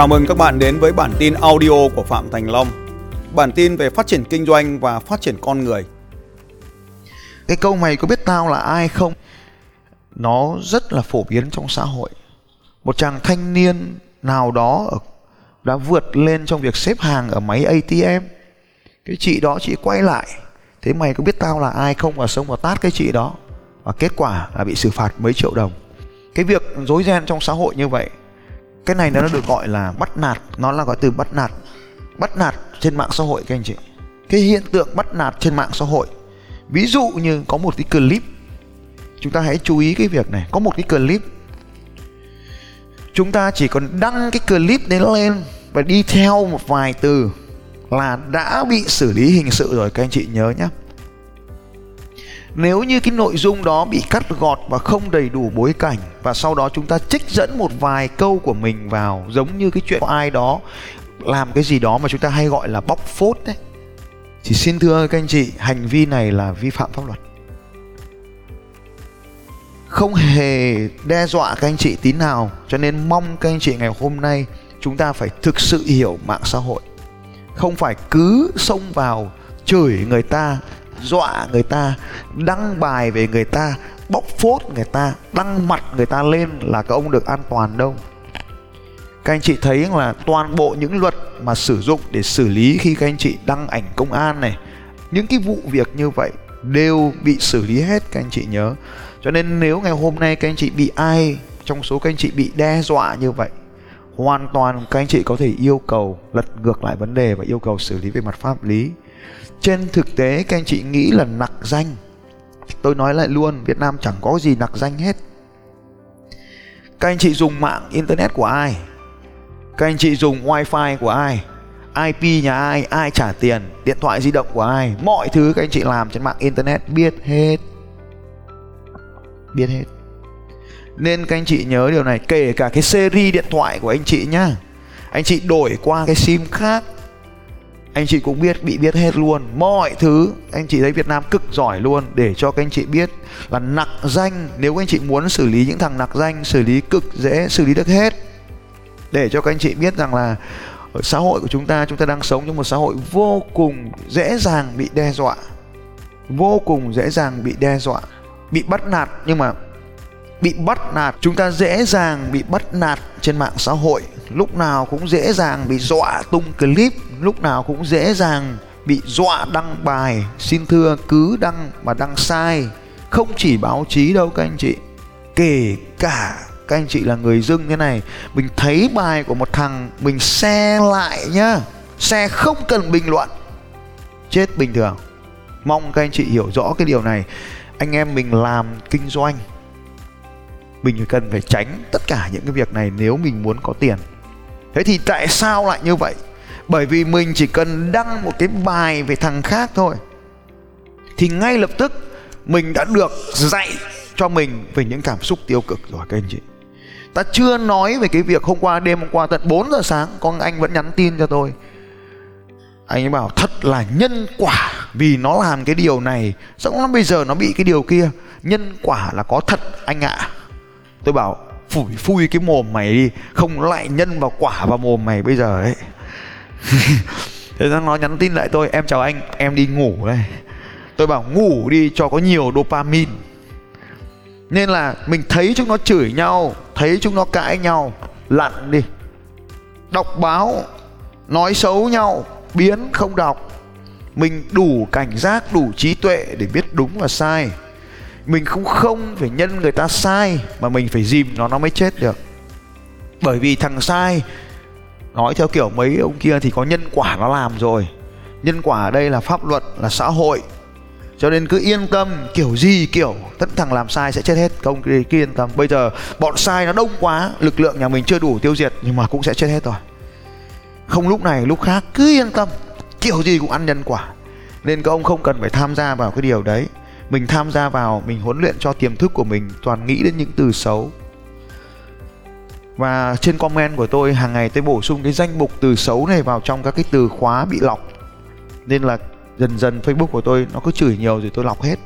Chào mừng các bạn đến với bản tin audio của Phạm Thành Long. Bản tin về phát triển kinh doanh và phát triển con người. Cái câu mày có biết tao là ai không? Nó rất là phổ biến trong xã hội. Một chàng thanh niên nào đó đã vượt lên trong việc xếp hàng ở máy ATM. Cái chị đó chị quay lại, thế mày có biết tao là ai không và xông vào tát cái chị đó. Và kết quả là bị xử phạt mấy triệu đồng. Cái việc rối ren trong xã hội như vậy cái này nó được gọi là bắt nạt, nó là gọi từ bắt nạt. Bắt nạt trên mạng xã hội các anh chị. Cái hiện tượng bắt nạt trên mạng xã hội. Ví dụ như có một cái clip, chúng ta hãy chú ý cái việc này. Có một cái clip, chúng ta chỉ còn đăng cái clip đấy lên và đi theo một vài từ là đã bị xử lý hình sự rồi, các anh chị nhớ nhé nếu như cái nội dung đó bị cắt gọt và không đầy đủ bối cảnh, và sau đó chúng ta trích dẫn một vài câu của mình vào giống như cái chuyện của ai đó, làm cái gì đó mà chúng ta hay gọi là bóc phốt đấy. Thì xin thưa các anh chị, hành vi này là vi phạm pháp luật. Không hề đe dọa các anh chị tí nào, cho nên mong các anh chị ngày hôm nay chúng ta phải thực sự hiểu mạng xã hội. Không phải cứ xông vào chửi người ta dọa người ta, đăng bài về người ta, bóc phốt người ta, đăng mặt người ta lên là các ông được an toàn đâu. Các anh chị thấy là toàn bộ những luật mà sử dụng để xử lý khi các anh chị đăng ảnh công an này, những cái vụ việc như vậy đều bị xử lý hết, các anh chị nhớ. Cho nên nếu ngày hôm nay các anh chị bị ai trong số các anh chị bị đe dọa như vậy, hoàn toàn các anh chị có thể yêu cầu lật ngược lại vấn đề và yêu cầu xử lý về mặt pháp lý trên thực tế, các anh chị nghĩ là nặc danh. Tôi nói lại luôn, việt nam chẳng có gì nặc danh hết. Các anh chị dùng mạng internet của ai? Các anh chị dùng wifi của ai? Ip nhà ai? Ai trả tiền? Điện thoại di động của ai? Mọi thứ các anh chị làm trên mạng internet biết hết. Biết hết. Nên các anh chị nhớ điều này, kể cả cái series điện thoại của anh chị nhá. Anh chị đổi qua cái sim khác anh chị cũng biết, bị biết hết luôn. Mọi thứ, anh chị thấy Việt Nam cực giỏi luôn. Để cho các anh chị biết là nặc danh, nếu các anh chị muốn xử lý những thằng nặc danh, xử lý cực dễ, xử lý được hết. Để cho các anh chị biết rằng là ở xã hội của chúng ta chúng ta đang sống trong một xã hội vô cùng dễ dàng bị đe dọa. Vô cùng dễ dàng bị đe dọa, bị bắt nạt. Nhưng mà bị bắt nạt, chúng ta dễ dàng bị bắt nạt trên mạng xã hội. Lúc nào cũng dễ dàng bị dọa tung clip lúc nào cũng dễ dàng bị dọa đăng bài, xin thưa cứ đăng mà đăng sai. Không chỉ báo chí đâu các anh chị, kể cả các anh chị là người dưng thế này, mình thấy bài của một thằng, mình xe lại nhá, xe không cần bình luận. Chết bình thường. Mong các anh chị hiểu rõ cái điều này. Anh em mình làm kinh doanh, mình cần phải tránh tất cả những cái việc này nếu mình muốn có tiền. Thế thì tại sao lại như vậy? Bởi vì mình chỉ cần đăng một cái bài về thằng khác thôi, thì ngay lập tức mình đã được dạy cho mình về những cảm xúc tiêu cực rồi, các anh chị. Ta chưa nói về cái việc hôm qua đêm, hôm qua tận 4 giờ sáng con anh vẫn nhắn tin cho tôi. Anh ấy bảo, thật là nhân quả vì nó làm cái điều này. Xong nó bây giờ nó bị cái điều kia? Nhân quả là có thật, anh ạ. À. tôi bảo, phủi phui cái mồm mày đi, không lại nhân vào quả vào mồm mày bây giờ ấy. thế nó nhắn tin lại tôi, em chào anh, em đi ngủ đây. Tôi bảo, ngủ đi cho có nhiều dopamine. Nên là mình thấy chúng nó chửi nhau, thấy chúng nó cãi nhau, lặn đi. Đọc báo, nói xấu nhau, biến không đọc. Mình đủ cảnh giác, đủ trí tuệ để biết đúng và sai. Mình không không phải nhân người ta sai, mà mình phải dìm nó nó mới chết được. Bởi vì thằng sai nói theo kiểu mấy ông kia thì có nhân quả nó làm rồi. Nhân quả ở đây là pháp luật là xã hội. Cho nên cứ yên tâm kiểu gì kiểu tất thằng làm sai sẽ chết hết. Không cứ, yên tâm. Bây giờ bọn sai nó đông quá lực lượng nhà mình chưa đủ tiêu diệt nhưng mà cũng sẽ chết hết rồi. Không lúc này lúc khác cứ yên tâm. Kiểu gì cũng ăn nhân quả. Nên các ông không cần phải tham gia vào cái điều đấy. Mình tham gia vào mình huấn luyện cho tiềm thức của mình toàn nghĩ đến những từ xấu và trên comment của tôi, hàng ngày tôi bổ sung cái danh mục từ xấu này vào trong các cái từ khóa bị lọc. Nên là dần dần facebook của tôi nó cứ chửi nhiều rồi tôi lọc hết.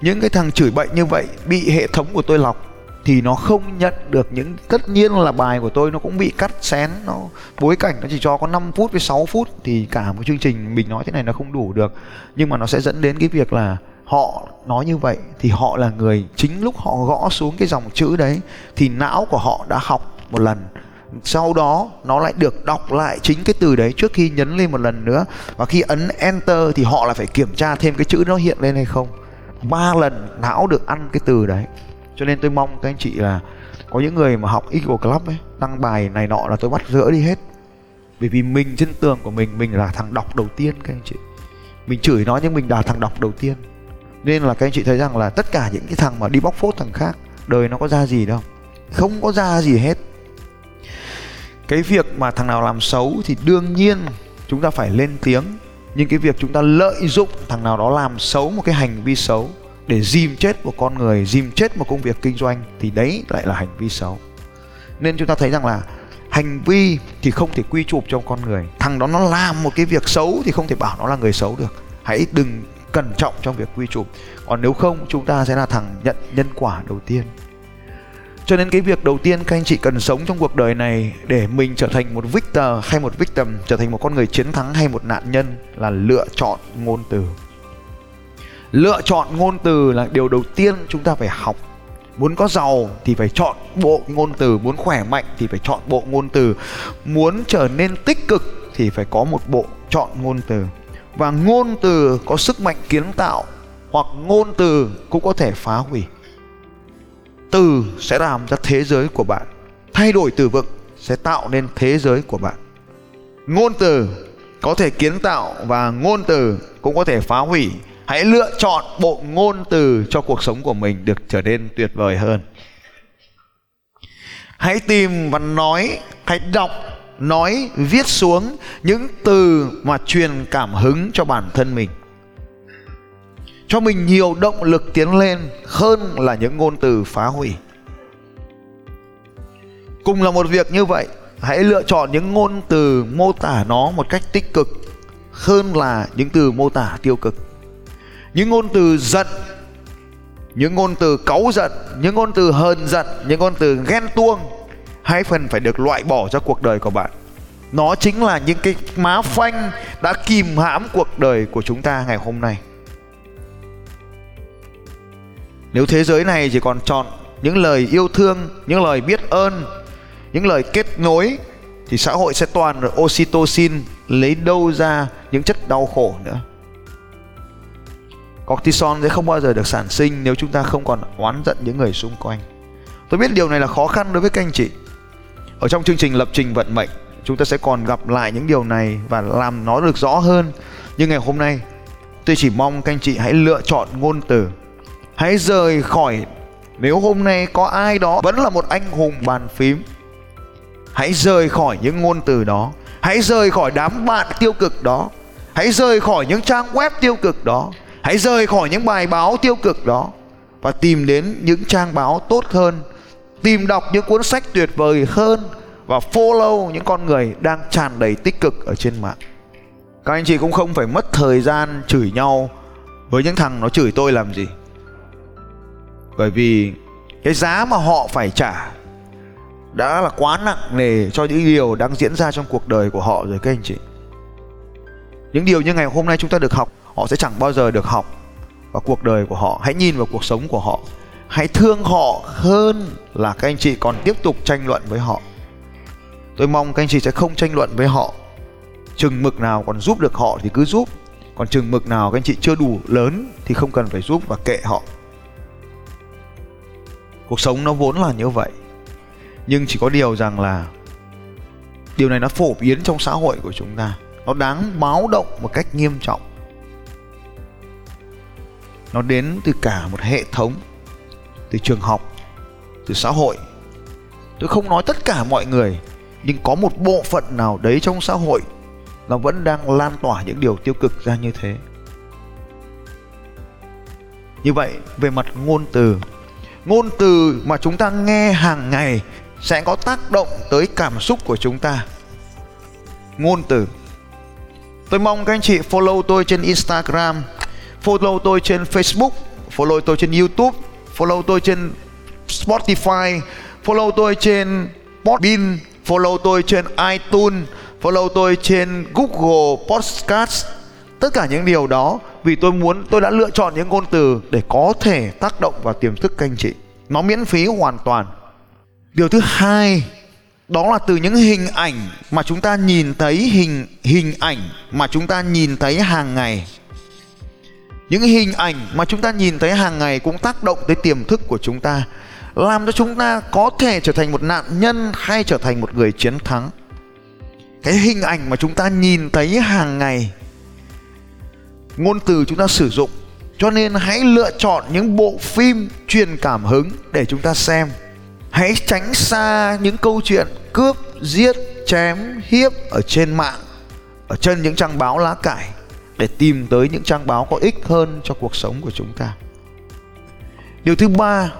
Những cái thằng chửi bệnh như vậy, bị hệ thống của tôi lọc, thì nó không nhận được những, tất nhiên là bài của tôi nó cũng bị cắt xén, nó bối cảnh nó chỉ cho có 5 phút với 6 phút, thì cả một chương trình mình nói thế này nó không đủ được. Nhưng mà nó sẽ dẫn đến cái việc là họ nói như vậy thì họ là người chính lúc họ gõ xuống cái dòng chữ đấy thì não của họ đã học một lần. Sau đó nó lại được đọc lại chính cái từ đấy trước khi nhấn lên một lần nữa. Và khi ấn enter thì họ lại phải kiểm tra thêm cái chữ nó hiện lên hay không. Ba lần não được ăn cái từ đấy. Cho nên tôi mong các anh chị là có những người mà học Eagle Club ấy, đăng bài này nọ là tôi bắt rỡ đi hết. Bởi vì mình trên tường của mình mình là thằng đọc đầu tiên các anh chị. Mình chửi nó nhưng mình là thằng đọc đầu tiên nên là các anh chị thấy rằng là tất cả những cái thằng mà đi bóc phốt thằng khác, đời nó có ra gì đâu. Không có ra gì hết. Cái việc mà thằng nào làm xấu thì đương nhiên chúng ta phải lên tiếng. Nhưng cái việc chúng ta lợi dụng thằng nào đó làm xấu một cái hành vi xấu để dìm chết một con người, dìm chết một công việc kinh doanh thì đấy lại là hành vi xấu. Nên chúng ta thấy rằng là hành vi thì không thể quy chụp cho con người. Thằng đó nó làm một cái việc xấu thì không thể bảo nó là người xấu được. Hãy đừng cẩn trọng trong việc quy chụp. Còn nếu không, chúng ta sẽ là thằng nhận nhân quả đầu tiên. Cho nên cái việc đầu tiên các anh chị cần sống trong cuộc đời này để mình trở thành một victor hay một victim, trở thành một con người chiến thắng hay một nạn nhân là lựa chọn ngôn từ. Lựa chọn ngôn từ là điều đầu tiên chúng ta phải học. Muốn có giàu thì phải chọn bộ ngôn từ, muốn khỏe mạnh thì phải chọn bộ ngôn từ. Muốn trở nên tích cực thì phải có một bộ chọn ngôn từ và ngôn từ có sức mạnh kiến tạo, hoặc ngôn từ cũng có thể phá hủy. Từ sẽ làm ra thế giới của bạn thay đổi từ vựng, sẽ tạo nên thế giới của bạn. Ngôn từ có thể kiến tạo và ngôn từ cũng có thể phá hủy. Hãy lựa chọn bộ ngôn từ cho cuộc sống của mình được trở nên tuyệt vời hơn. Hãy tìm và nói, hãy đọc nói, viết xuống những từ mà truyền cảm hứng cho bản thân mình. Cho mình nhiều động lực tiến lên hơn là những ngôn từ phá hủy. Cùng là một việc như vậy, hãy lựa chọn những ngôn từ mô tả nó một cách tích cực hơn là những từ mô tả tiêu cực. Những ngôn từ giận, những ngôn từ cáu giận, những ngôn từ hờn giận, những ngôn từ ghen tuông hãy phần phải được loại bỏ cho cuộc đời của bạn. Nó chính là những cái má phanh đã kìm hãm cuộc đời của chúng ta ngày hôm nay. Nếu thế giới này chỉ còn chọn những lời yêu thương, những lời biết ơn, những lời kết nối, thì xã hội sẽ toàn là oxytocin lấy đâu ra những chất đau khổ nữa. Cortisol sẽ không bao giờ được sản sinh nếu chúng ta không còn oán giận những người xung quanh. Tôi biết điều này là khó khăn đối với các anh chị ở trong chương trình lập trình vận mệnh, chúng ta sẽ còn gặp lại những điều này và làm nó được rõ hơn. Nhưng ngày hôm nay, tôi chỉ mong các anh chị hãy lựa chọn ngôn từ. Hãy rời khỏi, nếu hôm nay có ai đó vẫn là một anh hùng bàn phím, hãy rời khỏi những ngôn từ đó. Hãy rời khỏi đám bạn tiêu cực đó. Hãy rời khỏi những trang web tiêu cực đó. Hãy rời khỏi những bài báo tiêu cực đó và tìm đến những trang báo tốt hơn tìm đọc những cuốn sách tuyệt vời hơn và follow những con người đang tràn đầy tích cực ở trên mạng. Các anh chị cũng không phải mất thời gian chửi nhau với những thằng nó chửi tôi làm gì. Bởi vì cái giá mà họ phải trả đã là quá nặng nề cho những điều đang diễn ra trong cuộc đời của họ rồi, các anh chị. Những điều như ngày hôm nay chúng ta được học, họ sẽ chẳng bao giờ được học vào cuộc đời của họ. Hãy nhìn vào cuộc sống của họ hãy thương họ hơn là các anh chị còn tiếp tục tranh luận với họ. Tôi mong các anh chị sẽ không tranh luận với họ. Chừng mực nào còn giúp được họ thì cứ giúp. Còn chừng mực nào các anh chị chưa đủ lớn thì không cần phải giúp và kệ họ. Cuộc sống nó vốn là như vậy. Nhưng chỉ có điều rằng là điều này nó phổ biến trong xã hội của chúng ta. Nó đáng báo động một cách nghiêm trọng. Nó đến từ cả một hệ thống từ trường học, từ xã hội. Tôi không nói tất cả mọi người, nhưng có một bộ phận nào đấy trong xã hội nó vẫn đang lan tỏa những điều tiêu cực ra như thế. Như vậy, về mặt ngôn từ ngôn từ mà chúng ta nghe hàng ngày sẽ có tác động tới cảm xúc của chúng ta. Ngôn từ. Tôi mong các anh chị follow tôi trên instagram, follow tôi trên facebook, follow tôi trên youtube follow tôi trên Spotify, follow tôi trên Podbean, follow tôi trên iTunes, follow tôi trên Google Podcast. Tất cả những điều đó vì tôi muốn, tôi đã lựa chọn những ngôn từ để có thể tác động vào tiềm thức các anh chị. Nó miễn phí hoàn toàn. Điều thứ hai, đó là từ những hình ảnh mà chúng ta nhìn thấy hình hình ảnh mà chúng ta nhìn thấy hàng ngày những hình ảnh mà chúng ta nhìn thấy hàng ngày cũng tác động tới tiềm thức của chúng ta, làm cho chúng ta có thể trở thành một nạn nhân hay trở thành một người chiến thắng. Cái hình ảnh mà chúng ta nhìn thấy hàng ngày, ngôn từ chúng ta sử dụng, cho nên hãy lựa chọn những bộ phim truyền cảm hứng để chúng ta xem. Hãy tránh xa những câu chuyện cướp, giết, chém, hiếp ở trên mạng, ở trên những trang báo lá cải để tìm tới những trang báo có ích hơn cho cuộc sống của chúng ta. Điều thứ ba,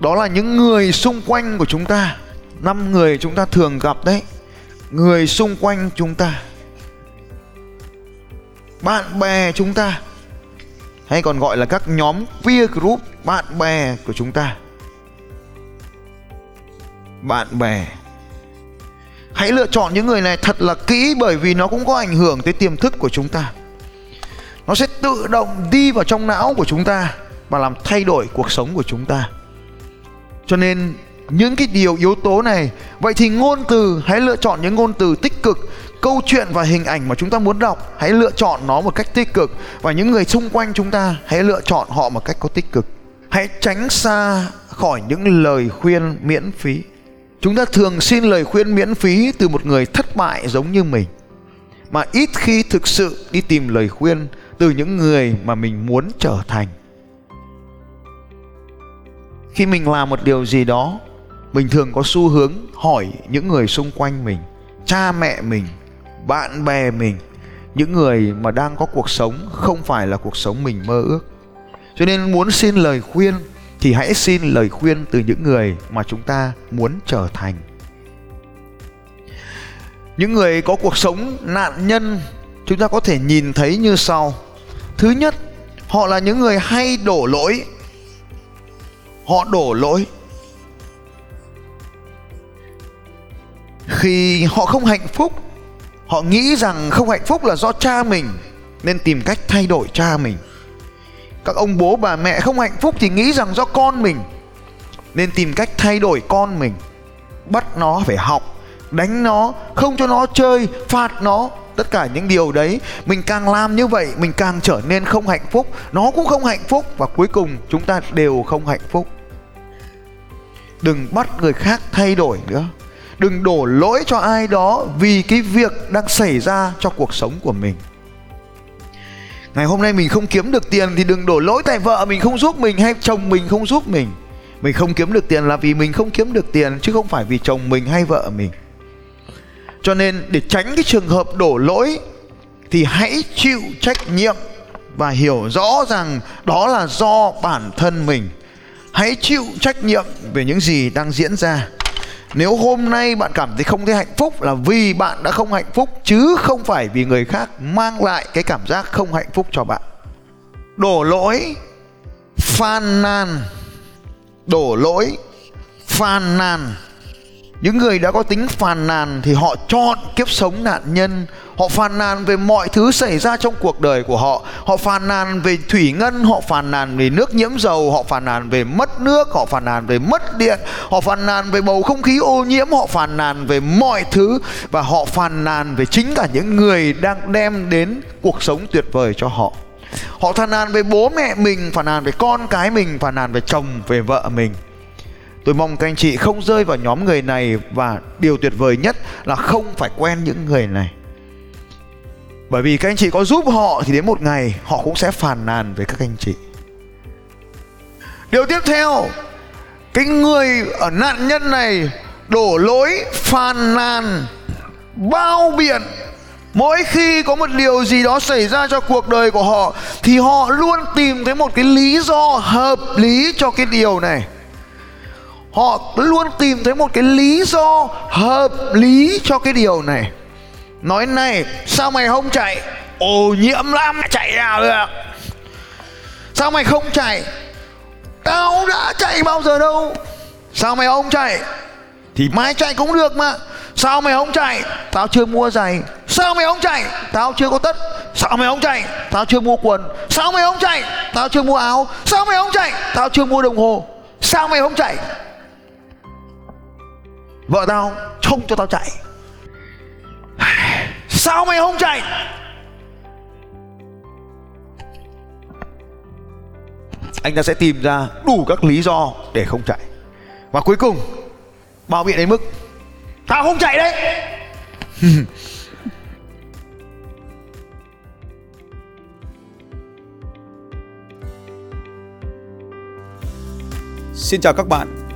đó là những người xung quanh của chúng ta. Năm người chúng ta thường gặp đấy. Người xung quanh chúng ta. Bạn bè chúng ta. Hay còn gọi là các nhóm peer group bạn bè của chúng ta. Bạn bè hãy lựa chọn những người này thật là kỹ bởi vì nó cũng có ảnh hưởng tới tiềm thức của chúng ta. Nó sẽ tự động đi vào trong não của chúng ta và làm thay đổi cuộc sống của chúng ta. Cho nên, những cái điều, yếu tố này, vậy thì ngôn từ, hãy lựa chọn những ngôn từ tích cực, câu chuyện và hình ảnh mà chúng ta muốn đọc, hãy lựa chọn nó một cách tích cực. Và những người xung quanh chúng ta, hãy lựa chọn họ một cách có tích cực. Hãy tránh xa khỏi những lời khuyên miễn phí chúng ta thường xin lời khuyên miễn phí từ một người thất bại giống như mình. Mà ít khi thực sự đi tìm lời khuyên từ những người mà mình muốn trở thành. Khi mình làm một điều gì đó, mình thường có xu hướng hỏi những người xung quanh mình, cha mẹ mình, bạn bè mình, những người mà đang có cuộc sống không phải là cuộc sống mình mơ ước. Cho nên muốn xin lời khuyên thì hãy xin lời khuyên từ những người mà chúng ta muốn trở thành. Những người có cuộc sống nạn nhân, chúng ta có thể nhìn thấy như sau. Thứ nhất, họ là những người hay đổ lỗi. Họ đổ lỗi. Khi họ không hạnh phúc, họ nghĩ rằng không hạnh phúc là do cha mình, nên tìm cách thay đổi cha mình các ông bố bà mẹ không hạnh phúc thì nghĩ rằng do con mình. Nên tìm cách thay đổi con mình. Bắt nó phải học, đánh nó, không cho nó chơi, phạt nó. Tất cả những điều đấy, mình càng làm như vậy, mình càng trở nên không hạnh phúc. Nó cũng không hạnh phúc và cuối cùng chúng ta đều không hạnh phúc. Đừng bắt người khác thay đổi nữa. Đừng đổ lỗi cho ai đó vì cái việc đang xảy ra cho cuộc sống của mình ngày hôm nay mình không kiếm được tiền thì đừng đổ lỗi tại vợ mình không giúp mình hay chồng mình không giúp mình. Mình không kiếm được tiền là vì mình không kiếm được tiền, chứ không phải vì chồng mình hay vợ mình. Cho nên để tránh cái trường hợp đổ lỗi thì hãy chịu trách nhiệm và hiểu rõ rằng đó là do bản thân mình. Hãy chịu trách nhiệm về những gì đang diễn ra nếu hôm nay bạn cảm thấy không thấy hạnh phúc là vì bạn đã không hạnh phúc, chứ không phải vì người khác mang lại cái cảm giác không hạnh phúc cho bạn. Đổ lỗi, phàn nàn. Đổ lỗi, phàn nàn những người đã có tính phàn nàn thì họ chọn kiếp sống nạn nhân họ phàn nàn về mọi thứ xảy ra trong cuộc đời của họ họ phàn nàn về thủy ngân họ phàn nàn về nước nhiễm dầu họ phàn nàn về mất nước họ phàn nàn về mất điện họ phàn nàn về bầu không khí ô nhiễm họ phàn nàn về mọi thứ và họ phàn nàn về chính cả những người đang đem đến cuộc sống tuyệt vời cho họ họ phàn nàn về bố mẹ mình phàn nàn về con cái mình phàn nàn về chồng về vợ mình Tôi mong các anh chị không rơi vào nhóm người này và điều tuyệt vời nhất là không phải quen những người này. Bởi vì các anh chị có giúp họ thì đến một ngày họ cũng sẽ phàn nàn với các anh chị. Điều tiếp theo, cái người ở nạn nhân này đổ lỗi phàn nàn bao biện mỗi khi có một điều gì đó xảy ra cho cuộc đời của họ thì họ luôn tìm thấy một cái lý do hợp lý cho cái điều này họ luôn tìm thấy một cái lý do hợp lý cho cái điều này. Nói này, sao mày không chạy? Ô, nhiễm lắm, chạy nào được. Sao mày không chạy? Tao đã chạy bao giờ đâu. Sao mày không chạy? Thì mai chạy cũng được mà. Sao mày không chạy? Tao chưa mua giày. Sao mày không chạy? Tao chưa có tất. Sao mày không chạy? Tao chưa mua quần. Sao mày không chạy? Tao chưa mua áo. Sao mày không chạy? Tao chưa mua đồng hồ. Sao mày không chạy? Vợ tao không cho tao chạy. Sao mày không chạy? Anh ta sẽ tìm ra đủ các lý do để không chạy. Và cuối cùng, bao biện đến mức tao không chạy đấy. Xin chào các bạn